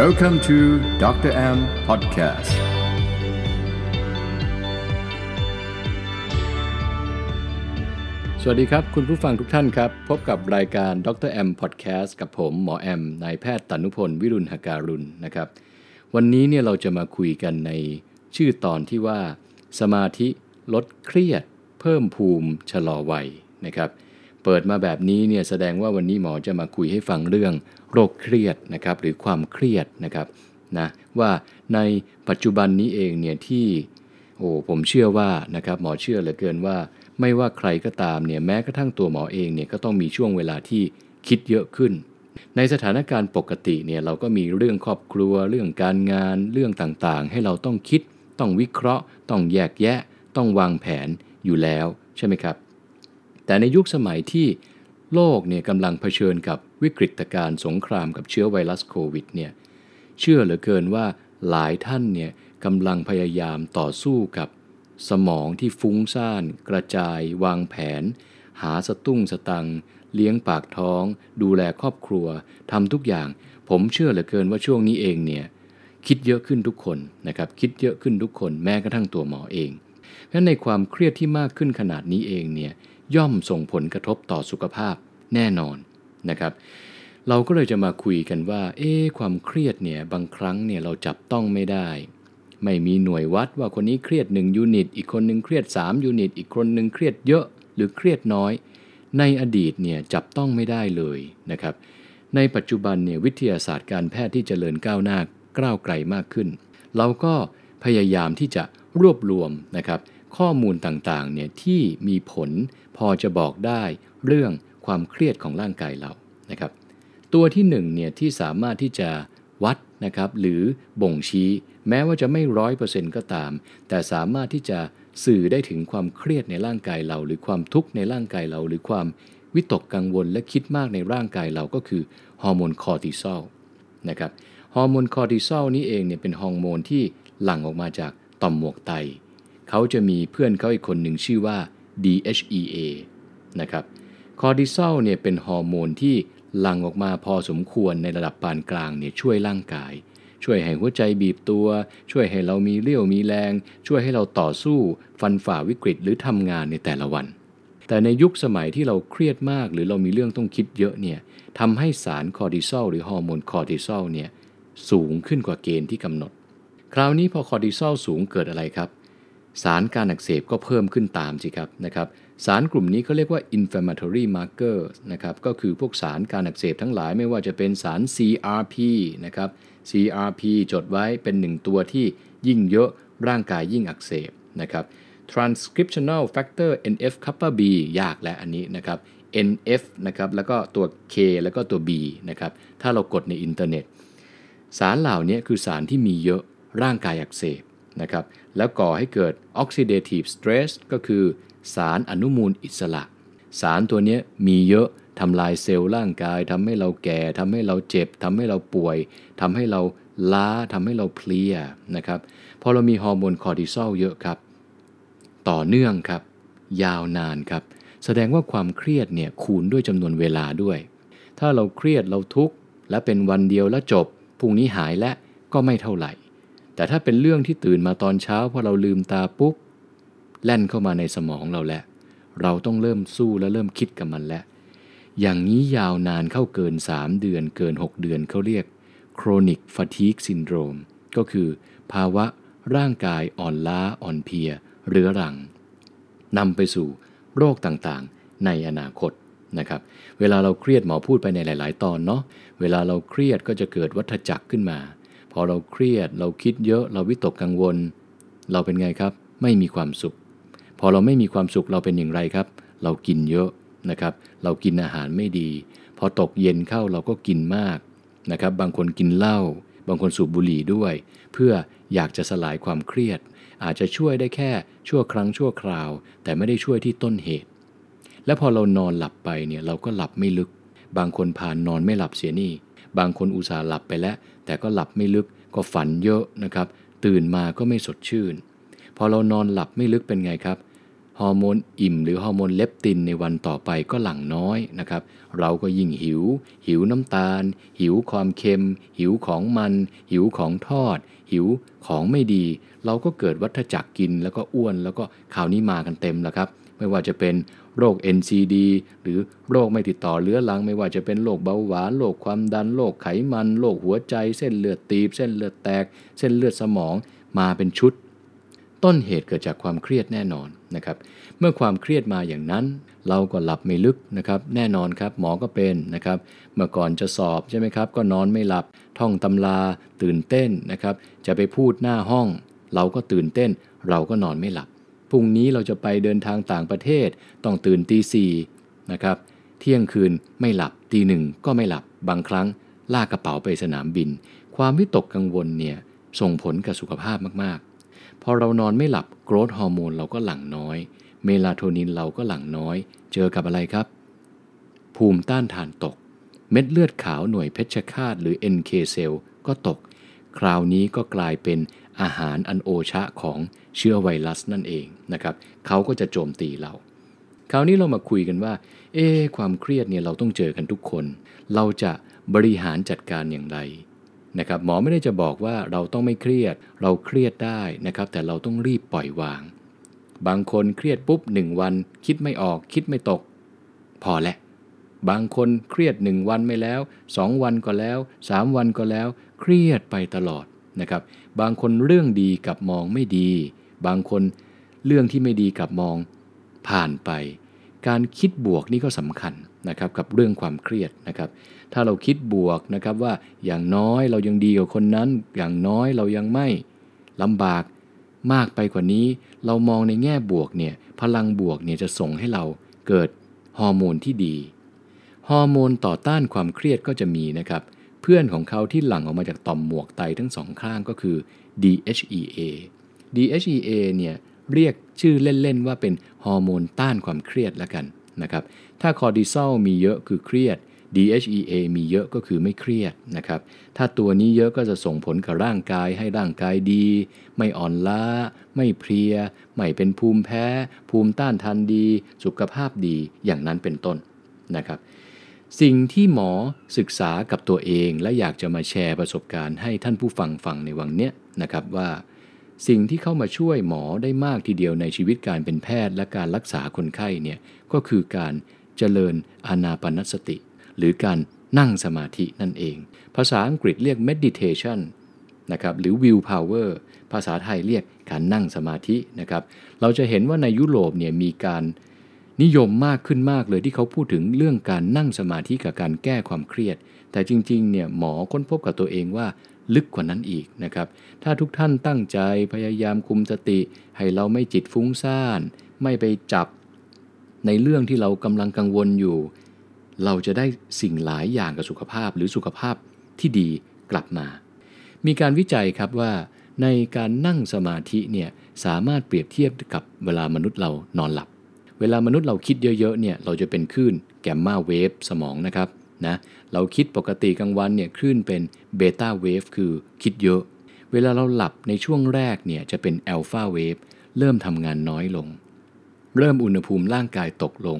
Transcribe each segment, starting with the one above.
Welcome to Dr. M Podcast สวัสดีครับ คุณผู้ฟังทุกท่านครับ พบกับรายการดรแอมพอดแคสต์กับผมหมอแอมนายแพทย์ตนุพล วิรุณหการุณนะครับ วันนี้เนี่ยเราจะมาคุยกันในชื่อตอนที่ว่า สมาธิลดเครียด เพิ่มภูมิชะลอวัยนะครับ เปิดมาแบบนี้เนี่ยแสดงว่าวันนี้หมอจะมาคุยให้ฟังเรื่องโรคเครียดนะครับหรือความเครียดนะครับนะว่าในปัจจุบันนี้เองเนี่ยที่โอ้ผมเชื่อว่านะครับหมอเชื่อเหลือเกินว่า ไม่ว่าใครก็ตามเนี่ยแม้กระทั่งตัวหมอเองเนี่ยก็ต้องมีช่วงเวลาที่คิดเยอะขึ้น ในสถานการณ์ปกติเนี่ยเราก็มีเรื่องครอบครัว เรื่องการงาน เรื่องต่างๆ ให้เราต้องคิด ต้องวิเคราะห์ ต้องแยกแยะ ต้องวางแผนอยู่แล้วใช่ไหมครับ แต่ในยุคสมัยที่โลกเนี่ยกำลังเผชิญกับวิกฤตการณ์สงครามกับเชื้อไวรัสโควิดเนี่ยเชื่อเหลือเกินว่าหลายท่านเนี่ยกำลังพยายามต่อสู้กับสมองที่ฟุ้งซ่าน กระจาย วางแผน หาสตุ้งสตัง เลี้ยงปากท้อง ดูแลครอบครัวทำทุกอย่าง ผมเชื่อเหลือเกินว่าช่วงนี้เองเนี่ยคิดเยอะขึ้นทุกคนนะครับคิดเยอะขึ้นทุกคนแม้กระทั่งตัวหมอเองเพราะในความเครียดที่มากขึ้นขนาดนี้เองเนี่ย ย่อมส่งผลกระทบต่อสุขภาพแน่นอนนะครับ เราก็เลยจะมาคุยกันว่า เอ๊ความเครียดเนี่ยบางครั้งเนี่ยเราจับต้องไม่ได้ ไม่มีหน่วยวัดว่าคนนี้เครียด 1 ยูนิต อีกคนหนึ่งเครียด 3 ยูนิต อีกคนหนึ่งเครียดเยอะหรือเครียดน้อย ในอดีตเนี่ยจับต้องไม่ได้เลยนะครับ ในปัจจุบันเนี่ยวิทยาศาสตร์การแพทย์ที่จเจริญก้าวหน้าก้าวไกลมากขึ้น เราก็พยายามที่จะรวบรวมนะครับข้อมูลต่างๆเนี่ยที่มีผล อจะบอกได้เรื่องความเครียดของร่างกายเรานะครับ ตัวที่1เนี่ยที่สามารถที่จะวัดนะครับหรือบ่งชี้ แม้ว่าจะไม่ร้อยเปอร์เซ็นต์ก็ตาม แต่สามารถที่จะสื่อได้ถึงความเครียดในร่างกายเรา หรือความทุกข์ในร่างกายเรา หรือความวิตกกังวลและคิดมากในร่างกายเราก็คือฮอร์โมนคอร์ติซอลนะครับฮอร์โมนคอร์ติซอลนี้เองเนี่ยเป็นฮอร์โมนที่หลั่งออกมาจากต่อมหมวกไต เขาจะมีเพื่อนเขาอีกคนหนึ่งชื่อว่า DHEA นะครับคอร์ติซอลเนี่ยเป็นฮอร์โมนที่หลั่งออกมาพอสมควรในระดับปานกลางเนี่ยช่วยร่างกาย ช่วยให้หัวใจบีบตัว ช่วยให้เรามีเรี่ยวมีแรง ช่วยให้เราต่อสู้ฟันฝ่าวิกฤตหรือทำงานในแต่ละวัน แต่ในยุคสมัยที่เราเครียดมากหรือเรามีเรื่องต้องคิดเยอะเนี่ยทำให้สารคอร์ติซอลหรือฮอร์โมนคอร์ติซอลเนี่ยสูงขึ้นกว่าเกณฑ์ที่กำหนด คราวนี้พอคอร์ติซอลสูงเกิดอะไรครับ สารการอักเสบก็เพิ่มขึ้นตามสิครับนะครับ สารกลุ่มนี้เขาเรียกว่า inflammatory marker นะครับก็คือพวกสารการอักเสบทั้งหลายไม่ว่าจะเป็นสาร CRP นะครับ CRP จดไว้เป็นหนึ่งตัวที่ยิ่งเยอะร่างกายยิ่งอักเสบนะครับ transcriptional factor NF kappa B ยากและอันนี้นะครับ NF นะครับแล้วก็ตัว K แล้วก็ตัว B นะครับถ้าเรากดในอินเทอร์เน็ต สารเหล่านี้คือสารที่มีเยอะร่างกายอักเสบ นะครับแล้วก่อให้เกิด oxidative stress ก็คือสารอนุมูลอิสระ สารตัวนี้มีเยอะทำลายเซลล์ร่างกายทำให้เราแก่ทำให้เราเจ็บทำให้เราป่วยทำให้เราล้าทำให้เราเพลียนะครับพอเรามีฮอร์โมนคอร์ติซอลเยอะครับ ต่อเนื่องครับ ยาวนานครับ แสดงว่าความเครียดเนี่ยคูณด้วยจำนวนเวลาด้วย ถ้าเราเครียดเราทุกข์และเป็นวันเดียวแล้วจบพรุ่งนี้หายและก็ไม่เท่าไหร่ แต่ถ้าเป็นเรื่องที่ตื่นมาตอนเช้าพอเราลืมตาปุ๊บแล่นเข้ามาในสมองเราแล้วเราต้องเริ่มสู้และเริ่มคิดกับมันแล้ว อย่างนี้ยาวนานเข้าเกิน 3 เดือนเกิน 6 เดือนเขาเรียก chronic fatigue syndrome ก็คือ ภาวะร่างกายอ่อนล้าอ่อนเพลียเรื้อรังนำไปสู่โรคต่างๆ ในอนาคตนะครับ เวลาเราเครียดหมอพูดไปในหลาย ๆ ตอนเนาะ เวลาเราเครียดก็จะเกิดวัฏจักรขึ้นมา พอเราเครียด เราคิดเยอะเราวิตกกังวล เราเป็นไงครับ ไม่มีความสุข พอเราไม่มีความสุขเราเป็นอย่างไรครับ เรากินเยอะนะครับ เรากินอาหารไม่ดี พอตกเย็นเข้าเราก็กินมากนะครับ บางคนกินเหล้าบางคนสูบบุหรี่ด้วย เพื่ออยากจะสลายความเครียด อาจจะช่วยได้แค่ชั่วครั้งชั่วคราว แต่ไม่ได้ช่วยที่ต้นเหตุ และพอเรานอนหลับไปเนี่ยเราก็หลับไม่ลึก บางคนผ่านนอนไม่หลับเสียนี่ บางคนอุตส่าห์หลับไปแล้ว แต่ก็หลับไม่ลึกก็ฝันเยอะนะครับ ตื่นมาก็ไม่สดชื่น พอเรานอนหลับไม่ลึกเป็นไงครับ ฮอร์โมนอิ่มหรือฮอร์โมนเลปตินในวันต่อไปก็หลั่งน้อยนะครับ เราก็ยิ่งหิว หิวน้ำตาล หิวความเค็ม หิวของมัน หิวของทอด หิวของไม่ดี เราก็เกิดวัฏจักรกินแล้วก็อ้วน แล้วก็ข่าวนี้มากันเต็มแล้วครับ ไม่ว่าจะเป็น โรค NCD หรือโรคไม่ติดต่อเรื้อรังไม่ว่าจะเป็นโรคเบาหวานโรคความดันโรคไขมันโรคหัวใจ เส้นเลือดตีบ เส้นเลือดแตก เส้นเลือดสมองมาเป็นชุด ต้นเหตุเกิดจากความเครียดแน่นอนนะครับเมื่อความเครียดมาอย่างนั้น เราก็หลับไม่ลึกนะครับแน่นอนครับหมอก็เป็นนะครับเมื่อก่อนจะสอบใช่ไหมครับ ก็นอนไม่หลับ ท่องตำราตื่นเต้นนะครับจะไปพูดหน้าห้อง เราก็ตื่นเต้น เราก็นอนไม่หลับ พรุ่งนี้เราจะไปเดินทางต่างประเทศ ต้องตื่นตีสี่นะครับ เที่ยงคืนไม่หลับตีหนึ่งก็ไม่หลับบางครั้งลากกระเป๋าไปสนามบิน ความวิตกกังวลเนี่ยส่งผลกับสุขภาพมากๆ พอเรานอนไม่หลับโกรทฮอร์โมนเราก็หลั่งน้อย เมลาโทนินเราก็หลั่งน้อย เจอกับอะไรครับ ภูมิต้านทานตก เม็ดเลือดขาวหน่วยเพชฌฆาตหรือ NK เซลล์ก็ตก คราวนี้ก็กลายเป็นอาหารอันโอชะของเชื้อไวรัสนั่นเองนะครับเขาก็จะโจมตีเรา คราวนี้เรามาคุยกันว่า เอ๊ความเครียดเนี่ยเราต้องเจอกันทุกคน เราจะบริหารจัดการอย่างไรนะครับหมอไม่ได้จะบอกว่าเราต้องไม่เครียด เราเครียดได้นะครับ แต่เราต้องรีบปล่อยวาง บางคนเครียดปุ๊บหนึ่งวัน คิดไม่ออก คิดไม่ตก พอแล้วบางคนเครียดหนึ่งวันไม่แล้วสองวันก็แล้วสามวันก็แล้ว เครียดไปตลอดนะครับ บางคนเรื่องดีกับมองไม่ดี บางคนเรื่องที่ไม่ดีกับมองผ่านไป การคิดบวกนี่ก็สำคัญนะครับกับเรื่องความเครียดนะครับ ถ้าเราคิดบวกนะครับว่าอย่างน้อยเรายังดีกว่าคนนั้น อย่างน้อยเรายังไม่ลำบากมากไปกว่านี้ เรามองในแง่บวกเนี่ยพลังบวกเนี่ยจะส่งให้เราเกิดฮอร์โมนที่ดี ฮอร์โมนต่อต้านความเครียดก็จะมีนะครับ เพื่อนของเขาที่หลั่งออกมาจากต่อมหมวกไตทั้งสองข้างก็คือ DHEA DHEA เนี่ยเรียกชื่อเล่น ๆ ว่าเป็นฮอร์โมนต้านความเครียดแล้วกันนะครับถ้าคอร์ติซอลมีเยอะคือเครียด DHEA มีเยอะก็คือไม่เครียดนะครับ ถ้าตัวนี้เยอะก็จะส่งผลกับร่างกายให้ร่างกายดี ไม่อ่อนล้า ไม่เพลีย ไม่เป็นภูมิแพ้ ภูมิต้านทานดี สุขภาพดีอย่างนั้นเป็นต้นนะครับ สิ่งที่หมอศึกษากับตัวเองและอยากจะมาแชร์ประสบการณ์ให้ท่านผู้ฟังฟังในวันนี้นะครับว่า สิ่งที่เข้ามาช่วยหมอได้มากทีเดียวในชีวิตการเป็นแพทย์และการรักษาคนไข้เนี่ยก็คือการเจริญอานาปนสติ หรือการนั่งสมาธินั่นเอง ภาษาอังกฤษเรียก meditation นะครับหรือ will power ภาษาไทยเรียกการนั่งสมาธินะครับเราจะเห็นว่าในยุโรปเนี่ยมีการ นิยมมากขึ้นมากเลยที่เขาพูดถึงเรื่องการนั่งสมาธิกับการแก้ความเครียด แต่จริงๆเนี่ยหมอค้นพบกับตัวเองว่าลึกกว่านั้นอีกนะครับ ถ้าทุกท่านตั้งใจพยายามคุมสติ ให้เราไม่จิตฟุ้งซ่าน ไม่ไปจับ ในเรื่องที่เรากำลังกังวลอยู่ เราจะได้สิ่งหลายอย่างกับสุขภาพหรือสุขภาพที่ดีกลับมา มีการวิจัยครับว่า ในการนั่งสมาธิเนี่ยสามารถเปรียบเทียบกับเวลามนุษย์เรานอนหลับ เวลามนุษย์เราคิดเยอะๆเนี่ยเราจะเป็นคลื่น gamma wave สมองนะครับนะเราคิดปกติกลางวันเนี่ยคลื่นเป็น beta wave คือคิดเยอะ เวลาเราหลับในช่วงแรกเนี่ยจะเป็น alpha wave เริ่มทำงานน้อยลง เริ่มอุณหภูมิร่างกายตกลง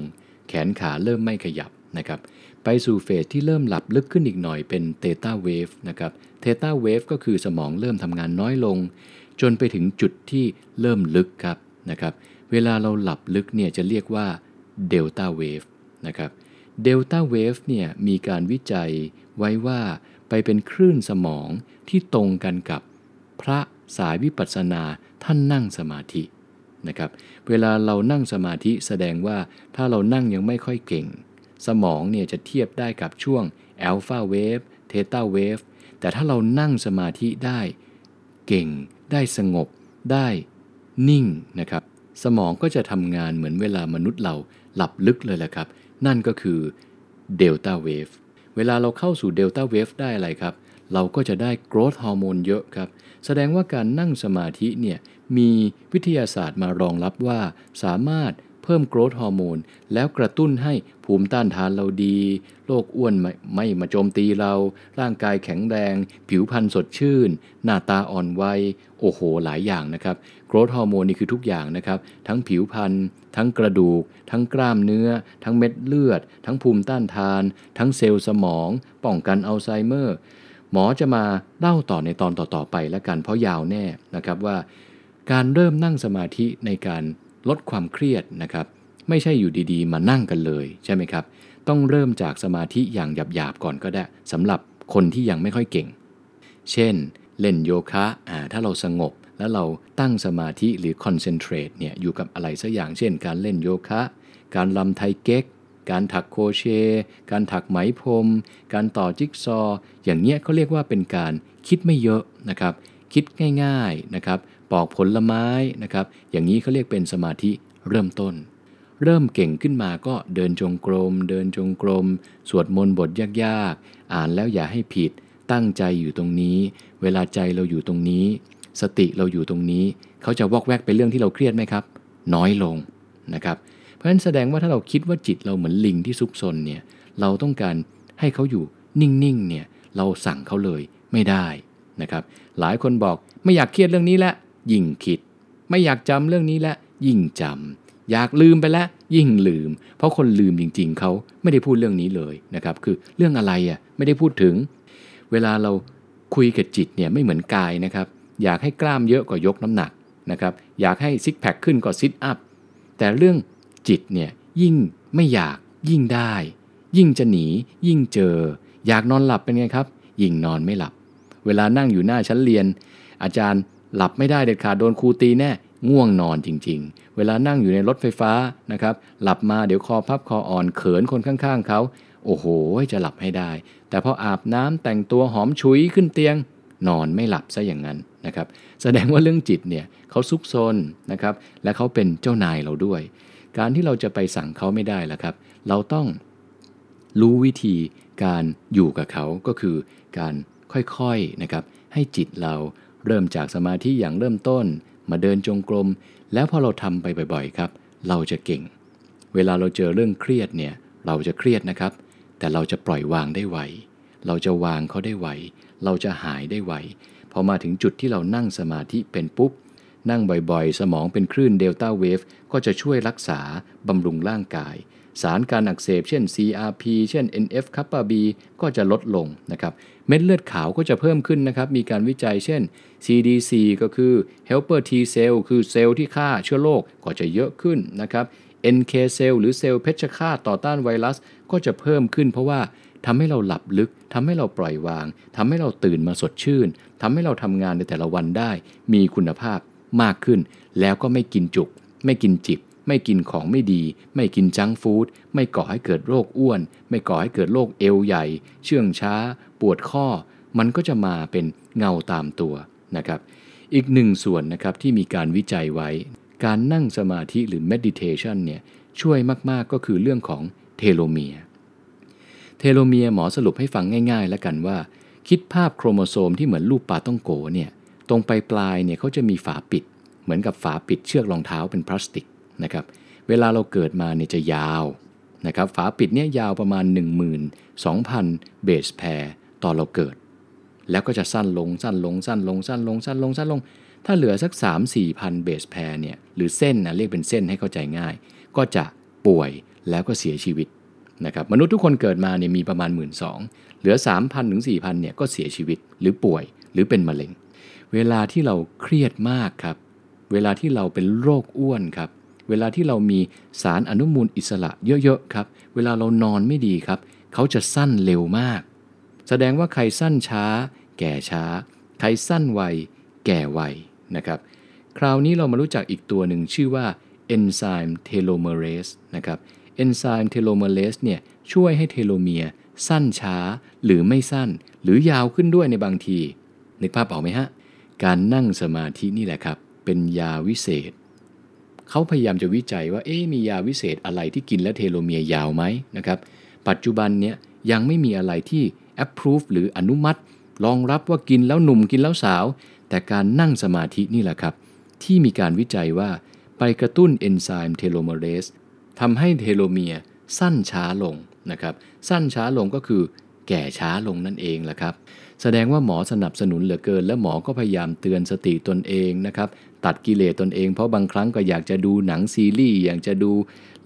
แขนขาเริ่มไม่ขยับนะครับไปสู่ phase ที่เริ่มหลับลึกขึ้นอีกหน่อยเป็น theta wave นะครับ theta wave ก็คือสมองเริ่มทำงานน้อยลง จนไปถึงจุดที่เริ่มลึกครับนะครับ เวลาเราหลับลึกเนี่ยจะเรียกว่า delta wave นะครับ delta wave เนี่ยมีการวิจัยไว้ว่าไปเป็นคลื่นสมองที่ตรงกันกับพระสายวิปัสสนาท่านนั่งสมาธินะครับเวลาเรานั่งสมาธิแสดงว่าถ้าเรานั่งยังไม่ค่อยเก่ง สมองเนี่ยจะเทียบได้กับช่วง alpha wave theta wave แต่ถ้าเรานั่งสมาธิได้ เก่ง ได้สงบ ได้นิ่งนะครับ สมองก็จะทำงานเหมือนเวลามนุษย์เราหลับลึกเลยแหละครับ นั่นก็คือ delta wave เวลาเราเข้าสู่ delta wave ได้อะไรครับ เราก็จะได้ growth hormone เยอะครับ แสดงว่าการนั่งสมาธิเนี่ยมีวิทยาศาสตร์มารองรับว่าสามารถ เพิ่ม growth hormone แล้วกระตุ้นให้ภูมิต้านทานเราดี โรคอ้วนไม่ไม่มาโจมตีเรา ร่างกายแข็งแรง ผิวพรรณสดชื่น หน้าตาอ่อนวัย โอ้โห หลายอย่างนะครับ growth hormone นี่คือทุกอย่างนะครับ ทั้งผิวพรรณ ทั้งกระดูก ทั้งกล้ามเนื้อ ทั้งเม็ดเลือด ทั้งภูมิต้านทาน ทั้งเซลล์สมอง ป้องกันอัลไซเมอร์ หมอจะมาเล่าต่อในตอนต่อๆไปแล้วกัน เพราะยาวแน่นะครับว่าการเริ่มนั่งสมาธิในการ ลดความเครียดนะครับ ไม่ใช่อยู่ดีๆ มานั่งกันเลยใช่ไหมครับ ต้องเริ่มจากสมาธิอย่างหยาบๆก่อนก็ได้สำหรับคนที่ยังไม่ค่อยเก่ง เช่น เล่นโยคะอ่าถ้าเราสงบแล้วเราตั้งสมาธิหรือคอนเซนเทรตเนี่ยอยู่กับอะไรสักอย่าง เช่น การเล่นโยคะ การลำไทเก๊ก การถักโครเช การถักไหมพรม การต่อจิ๊กซอ อย่างเงี้ยเขาเรียกว่าเป็นการคิดไม่เยอะนะครับ คิดง่ายๆนะครับ ปอกผลไม้นะครับ อย่างนี้เขาเรียกเป็นสมาธิเริ่มต้น เริ่มเก่งขึ้นมาก็เดินจงกรม เดินจงกรม สวดมนต์บทยากๆ อ่านแล้วอย่าให้ผิด ตั้งใจอยู่ตรงนี้ เวลาใจเราอยู่ตรงนี้ สติเราอยู่ตรงนี้ เขาจะวอกแวกไปเรื่องที่เราเครียดไหมครับ น้อยลงนะครับ เพราะฉะนั้นแสดงว่าถ้าเราคิดว่าจิตเราเหมือนลิงที่ซุกซนเนี่ย เราต้องการให้เขาอยู่นิ่งๆเนี่ย เราสั่งเขาเลยไม่ได้นะครับ หลายคนบอกไม่อยากเครียดเรื่องนี้แล้ว ยิ่งคิด ไม่อยากจำเรื่องนี้แล้วยิ่งจำอยากลืมไปแล้วยิ่งลืม เพราะคนลืมจริง ๆเขาไม่ได้พูดเรื่องนี้เลยนะครับ คือเรื่องอะไรอะไม่ได้พูดถึง เวลาเราคุยกับจิตเนี่ยไม่เหมือนกายนะครับ อยากให้กล้ามเยอะกว่ายกน้ำหนักนะครับ อยากให้ซิกแพคขึ้นกว่าซิทอัพแต่เรื่องจิตเนี่ยยิ่งไม่อยากยิ่งได้ ยิ่งจะหนี ยิ่งเจอ อยากนอนหลับเป็นไงครับ ยิ่งนอนไม่หลับ เวลานั่งอยู่หน้าชั้นเรียน อาจารย์ หลับไม่ได้เด็ดขาดโดนครูตีแน่ง่วงนอนจริง ๆ เวลานั่งอยู่ในรถไฟฟ้านะครับหลับมาเดี๋ยวคอพับคออ่อนเขินคนข้างๆเขาโอ้โห จะหลับให้ได้ แต่พออาบน้ำแต่งตัวหอมฉุยขึ้นเตียง นอนไม่หลับซะอย่างนั้นนะครับแสดงว่าเรื่องจิตเนี่ยเขาซุกซนนะครับและเขาเป็นเจ้านายเราด้วย การที่เราจะไปสั่งเขาไม่ได้ละครับ เราต้องรู้วิธีการอยู่กับเขาก็คือการค่อยๆนะครับให้จิตเรา เริ่มจากสมาธิอย่างเริ่มต้น มาเดินจงกรม แล้วพอเราทำไปบ่อยๆครับ เราจะเก่ง เวลาเราเจอเรื่องเครียดเนี่ยเราจะเครียดนะครับ แต่เราจะปล่อยวางได้ไว เราจะวางเขาได้ไว เราจะหายได้ไว พอมาถึงจุดที่เรานั่งสมาธิเป็นปุ๊บ นั่งบ่อยๆ สมองเป็นคลื่นเดลต้าเวฟก็จะช่วยรักษาบำรุงร่างกาย สารการอักเสบ เช่น CRP เช่น NF คัปปา B ก็จะลดลงนะครับเม็ดเลือดขาวก็จะเพิ่มขึ้นนะครับ มีการวิจัยเช่น CDC ก็คือ helper T cell คือเซลล์ที่ฆ่าเชื้อโรคก็จะเยอะขึ้นนะครับ NK เซลล์หรือเซลล์เพชฌฆาตต่อต้านไวรัสก็จะเพิ่มขึ้นเพราะว่าทำให้เราหลับลึกทำให้เราปล่อยวางทำให้เราตื่นมาสดชื่นทำให้เราทำงานในแต่ละวันได้ มีคุณภาพมากขึ้น แล้วก็ไม่กินจุก ไม่กินจิบ ไม่กินของไม่ดี ไม่กินจังฟู้ดไม่ก่อให้เกิดโรคอ้วน ไม่ก่อให้เกิดโรคเอวใหญ่ เชื่องช้า ปวดข้อ มันก็จะมาเป็นเงาตามตัวนะครับ อีกหนึ่งส่วนนะครับที่มีการวิจัยไว้ การนั่งสมาธิหรือ meditation เนี่ยช่วยมากๆก็คือเรื่องของเทโลเมียเทโลเมียหมอสรุปให้ฟังง่ายๆ แล้วกันว่า คิดภาพโครโมโซมที่เหมือนรูปปลาต้องโกเนี่ยตรงปลายปลายเนี่ยเขาจะมีฝาปิด เหมือนกับฝาปิดเชือกรองเท้าเป็นพลาสติก นะครับเวลาเราเกิดมาเนี่ยจะยาวนะครับฝาปิดเนี่ยยาวประมาณ 12,000 เบสแพรตอนเราเกิด แล้วก็จะสั้นลงสั้นลงสั้นลงสั้นลงสั้นลงสั้นลง ถ้าเหลือสัก 3 4พันเบสแพรเนี่ยหรือเส้นนะเรียกเป็นเส้นให้เข้าใจง่าย ก็จะป่วยแล้วก็เสียชีวิตนะครับมนุษย์ทุกคนเกิดมาเนี่ยมีประมาณ 1 2ื่นเหลือ 3,000ถึง4,000เนี่ยก็เสียชีวิตหรือป่วยหรือเป็นมะเร็ง เวลาที่เราเครียดมากครับ เวลาที่เราเป็นโรคอ้วนครับ เวลาที่เรามีสารอนุมูลอิสระเยอะๆครับ เวลาเรานอนไม่ดีครับ เขาจะสั้นเร็วมาก แสดงว่าใครสั้นช้า แก่ช้า ใครสั้นไว แก่ไวนะครับ คราวนี้เรามารู้จักอีกตัวหนึ่งชื่อว่าเอนไซม์ telomerase นะครับ เอนไซม์ telomerase เนี่ยช่วยให้ telomere สั้นช้าหรือไม่สั้น หรือยาวขึ้นด้วยในบางที นึกภาพออกไหมฮะ การนั่งสมาธินี่แหละครับ เป็นยาวิเศษ เขาพยายามจะวิจัยว่าเอ๊มียาวิเศษอะไรที่กินแล้ว telomere ยาวไหมนะครับ ปัจจุบันเนี้ยยังไม่มีอะไรที่ approve หรืออนุมัติ รองรับว่ากินแล้วหนุ่มกินแล้วสาว แต่การนั่งสมาธินี่แหละครับ ที่มีการวิจัยว่าไปกระตุ้นเอนไซม์ telomerase ทำให้ telomere สั้นช้าลงนะครับ สั้นช้าลงก็คือแก่ช้าลงนั่นเองแหละครับ แสดงว่าหมอสนับสนุนเหลือเกิน และหมอก็พยายามเตือนสติตนเองนะครับ ตัดกิเลสตนเอง เพราะบางครั้งก็อยากจะดูหนังซีรีส์อยากจะดู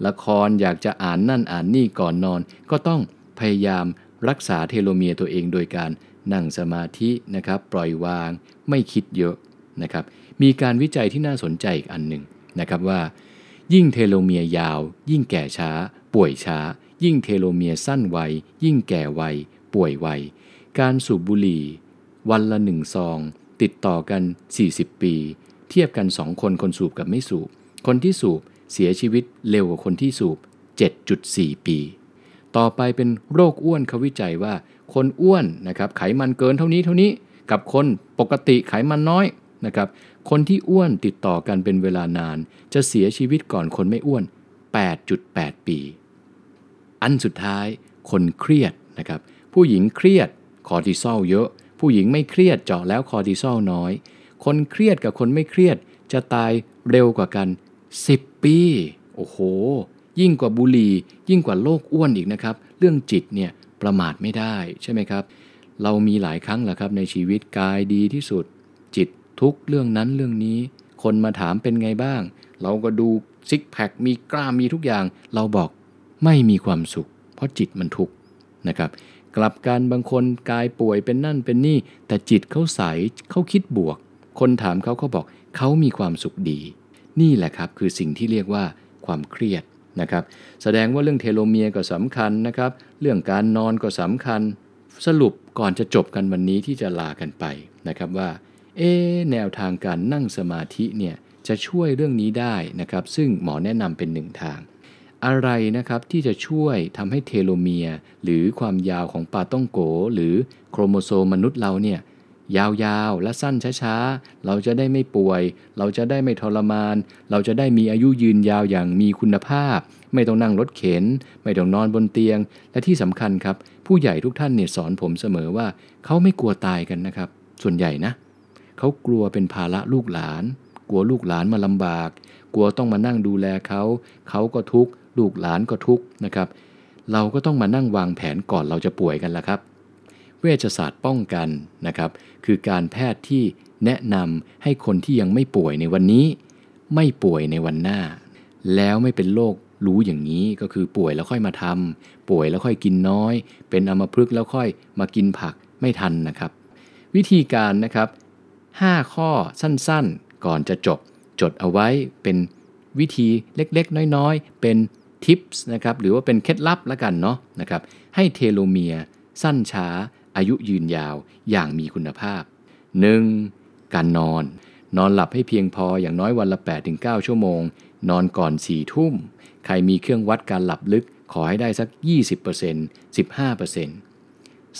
ละครอยากจะอ่านนั่นอ่านนี่ก่อนนอน ก็ต้องพยายามรักษาเทโลเมียตัวเองโดยการนั่งสมาธินะครับปล่อยวางไม่คิดเยอะนะครับมีการวิจัยที่น่าสนใจอีกอันหนึ่งนะครับว่า ยิ่งเทโลเมียยาว ยิ่งแก่ช้า ป่วยช้า ยิ่งเทโลเมียสั้นไวยิ่งแก่ไวป่วยไว การสูบบุหรี่ วันละหนึ่งซอง ติดต่อกัน 40 ปี เทียบกัน2คนคนสูบกับไม่สูบ คนที่สูบเสียชีวิตเร็วกว่าคนที่สูบ 7.4 ปี ต่อไปเป็นโรคอ้วนเขาวิจัยว่า คนอ้วนนะครับไขมันเกินเท่านี้เท่านี้กับคนปกติไขมันน้อยนะครับคนที่อ้วนติดต่อกันเป็นเวลานาน จะเสียชีวิตก่อนคนไม่อ้วน 8.8 ปี อันสุดท้าย คนเครียดนะครับผู้หญิงเครียด คอร์ติซอลเยอะ ผู้หญิงไม่เครียดเจาะแล้วคอร์ติซอลน้อย คนเครียดกับคนไม่เครียดจะตายเร็วกว่ากัน 10 ปี โอ้โห ยิ่งกว่าบุหรี่ยิ่งกว่าโรคอ้วนอีกนะครับ เรื่องจิตเนี่ยประมาทไม่ได้ใช่ไหมครับ เรามีหลายครั้งแหละครับในชีวิตกายดีที่สุด จิตทุกเรื่องนั้นเรื่องนี้ คนมาถามเป็นไงบ้าง เราก็ดูซิกแพคมีกล้ามมีทุกอย่าง เราบอกไม่มีความสุข เพราะจิตมันทุกข์นะครับ กลับกันบางคนกายป่วยเป็นนั่นเป็นนี่ แต่จิตเขาใสเขาคิดบวก คนถามเขาเขาบอกเขามีความสุขดี นี่แหละครับคือสิ่งที่เรียกว่าความเครียดนะครับ แสดงว่าเรื่องเทโลเมียร์ก็สำคัญนะครับ เรื่องการนอนก็สำคัญ สรุปก่อนจะจบกันวันนี้ที่จะลากันไปนะครับว่า เอ๊แนวทางการนั่งสมาธิเนี่ยจะช่วยเรื่องนี้ได้นะครับ ซึ่งหมอแนะนำเป็นหนึ่งทาง อะไรนะครับที่จะช่วยทำให้เทโลเมียร์หรือความยาวของปาต้องโก หรือโครโมโซมมนุษย์เราเนี่ยยาวๆ และสั้นช้าๆ เราจะได้ไม่ป่วย เราจะได้ไม่ทรมาน เราจะได้มีอายุยืนยาวอย่างมีคุณภาพ ไม่ต้องนั่งรถเข็น ไม่ต้องนอนบนเตียง และที่สำคัญครับ ผู้ใหญ่ทุกท่านเนี่ยสอนผมเสมอว่า เขาไม่กลัวตายกันนะครับ ส่วนใหญ่นะ เขากลัวเป็นภาระลูกหลาน กลัวลูกหลานมาลำบาก กลัวต้องมานั่งดูแลเขา เขาก็ทุกข์ ลูกหลานก็ทุกข์นะครับ เราก็ต้องมานั่งวางแผนก่อนเราจะป่วยกันละครับ เวชศาสตร์ป้องกันนะครับ คือการแพทย์ที่แนะนำให้คนที่ยังไม่ป่วยในวันนี้ ไม่ป่วยในวันหน้า แล้วไม่เป็นโรครู้อย่างนี้ก็คือป่วยแล้วค่อยมาทำป่วยแล้วค่อยกินน้อย เป็นอมพฤกษ์แล้วค่อยมากินผักไม่ทันนะครับ วิธีการนะครับ 5 ข้อสั้นๆ ก่อนจะจบจดเอาไว้เป็นวิธีเล็กๆ น้อยๆ เป็น ทิปส์นะครับหรือว่าเป็นเคล็ดลับล้วกันเนาะนะครับให้เทโลเมียร์สั้นช้า อายุยืนยาวอย่างมีคุณภาพ 1. การนอน นอนหลับให้เพียงพออย่างน้อยวันละ 8-9 ชั่วโมง นอนก่อน 4 ทุ่ม ใครมีเครื่องวัดการหลับลึกขอให้ได้สัก 20% 15%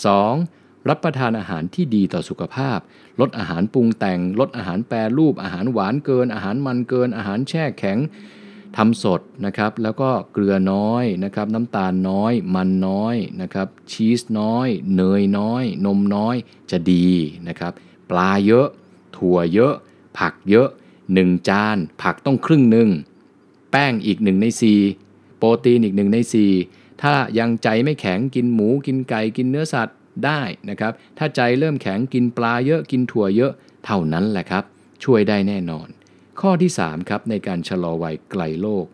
2. รับประทานอาหารที่ดีต่อสุขภาพ ลดอาหารปรุงแต่ง ลดอาหารแปรรูป อาหารหวานเกิน อาหารมันเกิน อาหารแช่แข็ง ทำสดนะครับ แล้วก็เกลือน้อยนะครับ น้ำตาลน้อย มันน้อยนะครับ ชีสน้อย เนยน้อย นมน้อยจะดีนะครับ ปลาเยอะ ถั่วเยอะ ผักเยอะ 1 จาน ผักต้องครึ่งหนึ่ง แป้งอีก 1 ใน 4 โปรตีนอีก 1 ใน 4 ถ้ายังใจไม่แข็งกินหมูกินไก่กินเนื้อสัตว์ได้นะครับ ถ้าใจเริ่มแข็งกินปลาเยอะกินถั่วเยอะเท่านั้นแหละครับ ช่วยได้แน่นอน ข้อที่3ครับในการชะลอวัยไกลโรค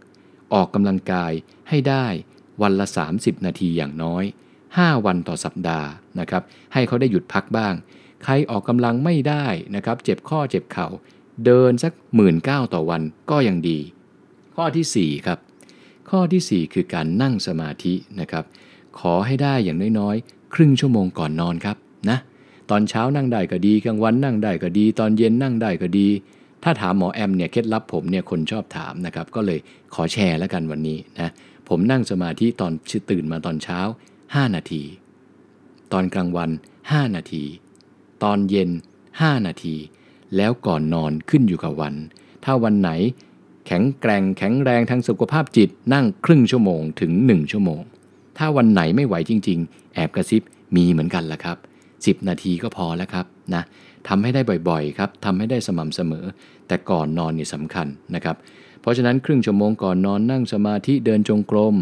ออกกำลังกายให้ได้วันละ 30 นาทีอย่างน้อย 5 วันต่อสัปดาห์นะครับ ให้เขาได้หยุดพักบ้าง ใครออกกำลังไม่ได้นะครับ เจ็บข้อเจ็บเข่า เดินสักหมื่นเก้าต่อวันก็ยังดี ข้อทีสี่4 ครับ ข้อทีสี่ 4 คือการนั่งสมาธินะครับ ขอให้ได้อย่างน้อยๆ ครึ่งชั่วโมงก่อนนอนครับนะ ตอนเช้านั่งได้ก็ดี กลางวันนั่งได้ก็ดี ตอนเย็นนั่งได้ก็ดี ถ้าถามหมอแอมเนี่ยเคล็ดลับผมเนี่ยคนชอบถามนะครับ ก็เลยขอแชร์แล้วกันวันนี้นะผมนั่งสมาธิตอนตื่นมาตอนเช้า 5 นาที ตอนกลางวัน 5 นาที ตอนเย็น 5 นาที แล้วก่อนนอนขึ้นอยู่กับวัน ถ้าวันไหนแข็งแกร่งแข็งแรงทางสุขภาพจิตนั่งครึ่งชั่วโมงถึง 1 ชั่วโมง ถ้าวันไหนไม่ไหวจริง ๆ แอบกระซิบมีเหมือนกันละครับ 10 นาทีก็พอแล้วครับนะ ทำให้ได้บ่อยๆครับทำให้ได้สม่ำเสมอ แต่ก่อนนอนนี่สำคัญนะครับเพราะฉะนั้นครึ่งชั่วโมงก่อนนอนนั่งสมาธิเดินจงกรม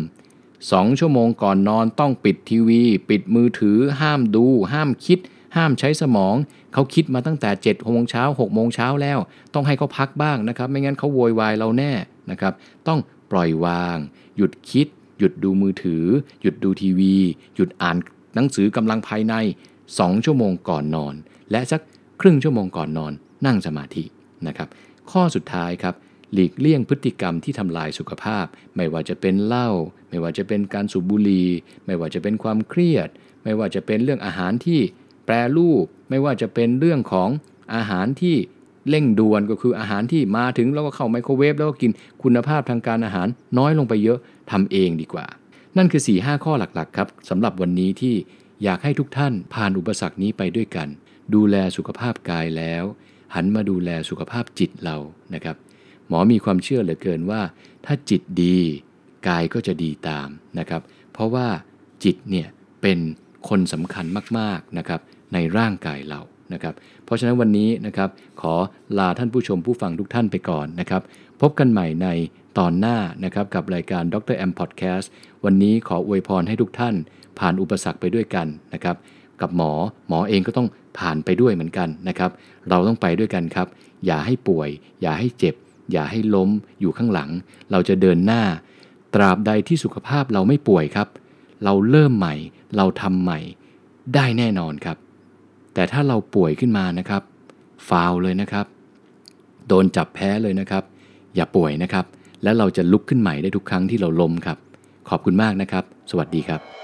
สองชั่วโมงก่อนนอนต้องปิดทีวี ปิดมือถือ ห้ามดู ห้ามคิด ห้ามใช้สมอง เขาคิดมาตั้งแต่7จ็ดโมงเช้า6กโมงเช้าแล้ว ต้องให้เขาพักบ้างนะครับ ไม่งั้นเขาโวยวายเราแน่นะครับ ต้องปล่อยวาง หยุดคิด หยุดดูมือถือ หยุดดูทีวี หยุดอ่านหนังสือกำลังภายใน 2 ชั่วโมงก่อนนอน และสัก ครึ่งชั่วโมงก่อนนอนนั่งสมาธินะครับ ข้อสุดท้ายครับหลีกเลี่ยงพฤติกรรมที่ทำลายสุขภาพ ไม่ว่าจะเป็นเหล้าไม่ว่าจะเป็นการสูบบุหรี่ไม่ว่าจะเป็นความเครียด ไม่ว่าจะเป็นเรื่องอาหารที่แปรรูป ไม่ว่าจะเป็นเรื่องของอาหารที่เร่งด่วนก็คืออาหารที่มาถึงแล้วก็เข้าไมโครเวฟแล้วก็กินคุณภาพทางการอาหารน้อยลงไปเยอะทำเองดีกว่า นั่นคือ 4 5 ข้อหลักๆครับสำหรับวันนี้ที่อยากให้ทุกท่านผ่านอุปสรรคนี้ไปด้วยกัน ดูแลสุขภาพกายแล้ว หันมาดูแลสุขภาพจิตเรานะครับ หมอมีความเชื่อเหลือเกินว่า ถ้าจิตดีกายก็จะดีตามนะครับ เพราะว่าจิตเนี่ยเป็นคนสำคัญมากๆนะครับในร่างกายเรานะครับเพราะฉะนั้นวันนี้นะครับขอลาท่านผู้ชมผู้ฟังทุกท่านไปก่อนนะครับพบกันใหม่ในตอนหน้านะครับกับรายการดรแอมพอดแคสต์วันนี้ขออวยพรให้ทุกท่าน ผ่านอุปสรรคไปด้วยกันนะครับ กับหมอ หมอเองก็ต้องผ่านไปด้วยเหมือนกันนะครับ เราต้องไปด้วยกันครับ อย่าให้ป่วย อย่าให้เจ็บ อย่าให้ล้ม อยู่ข้างหลัง เราจะเดินหน้า ตราบใดที่สุขภาพเราไม่ป่วยครับ เราเริ่มใหม่ เราทำใหม่ ได้แน่นอนครับ แต่ถ้าเราป่วยขึ้นมานะครับฟาวเลยนะครับ โดนจับแพ้เลยนะครับ อย่าป่วยนะครับ และเราจะลุกขึ้นใหม่ได้ทุกครั้งที่เราล้มครับ ขอบคุณมากนะครับ สวัสดีครับ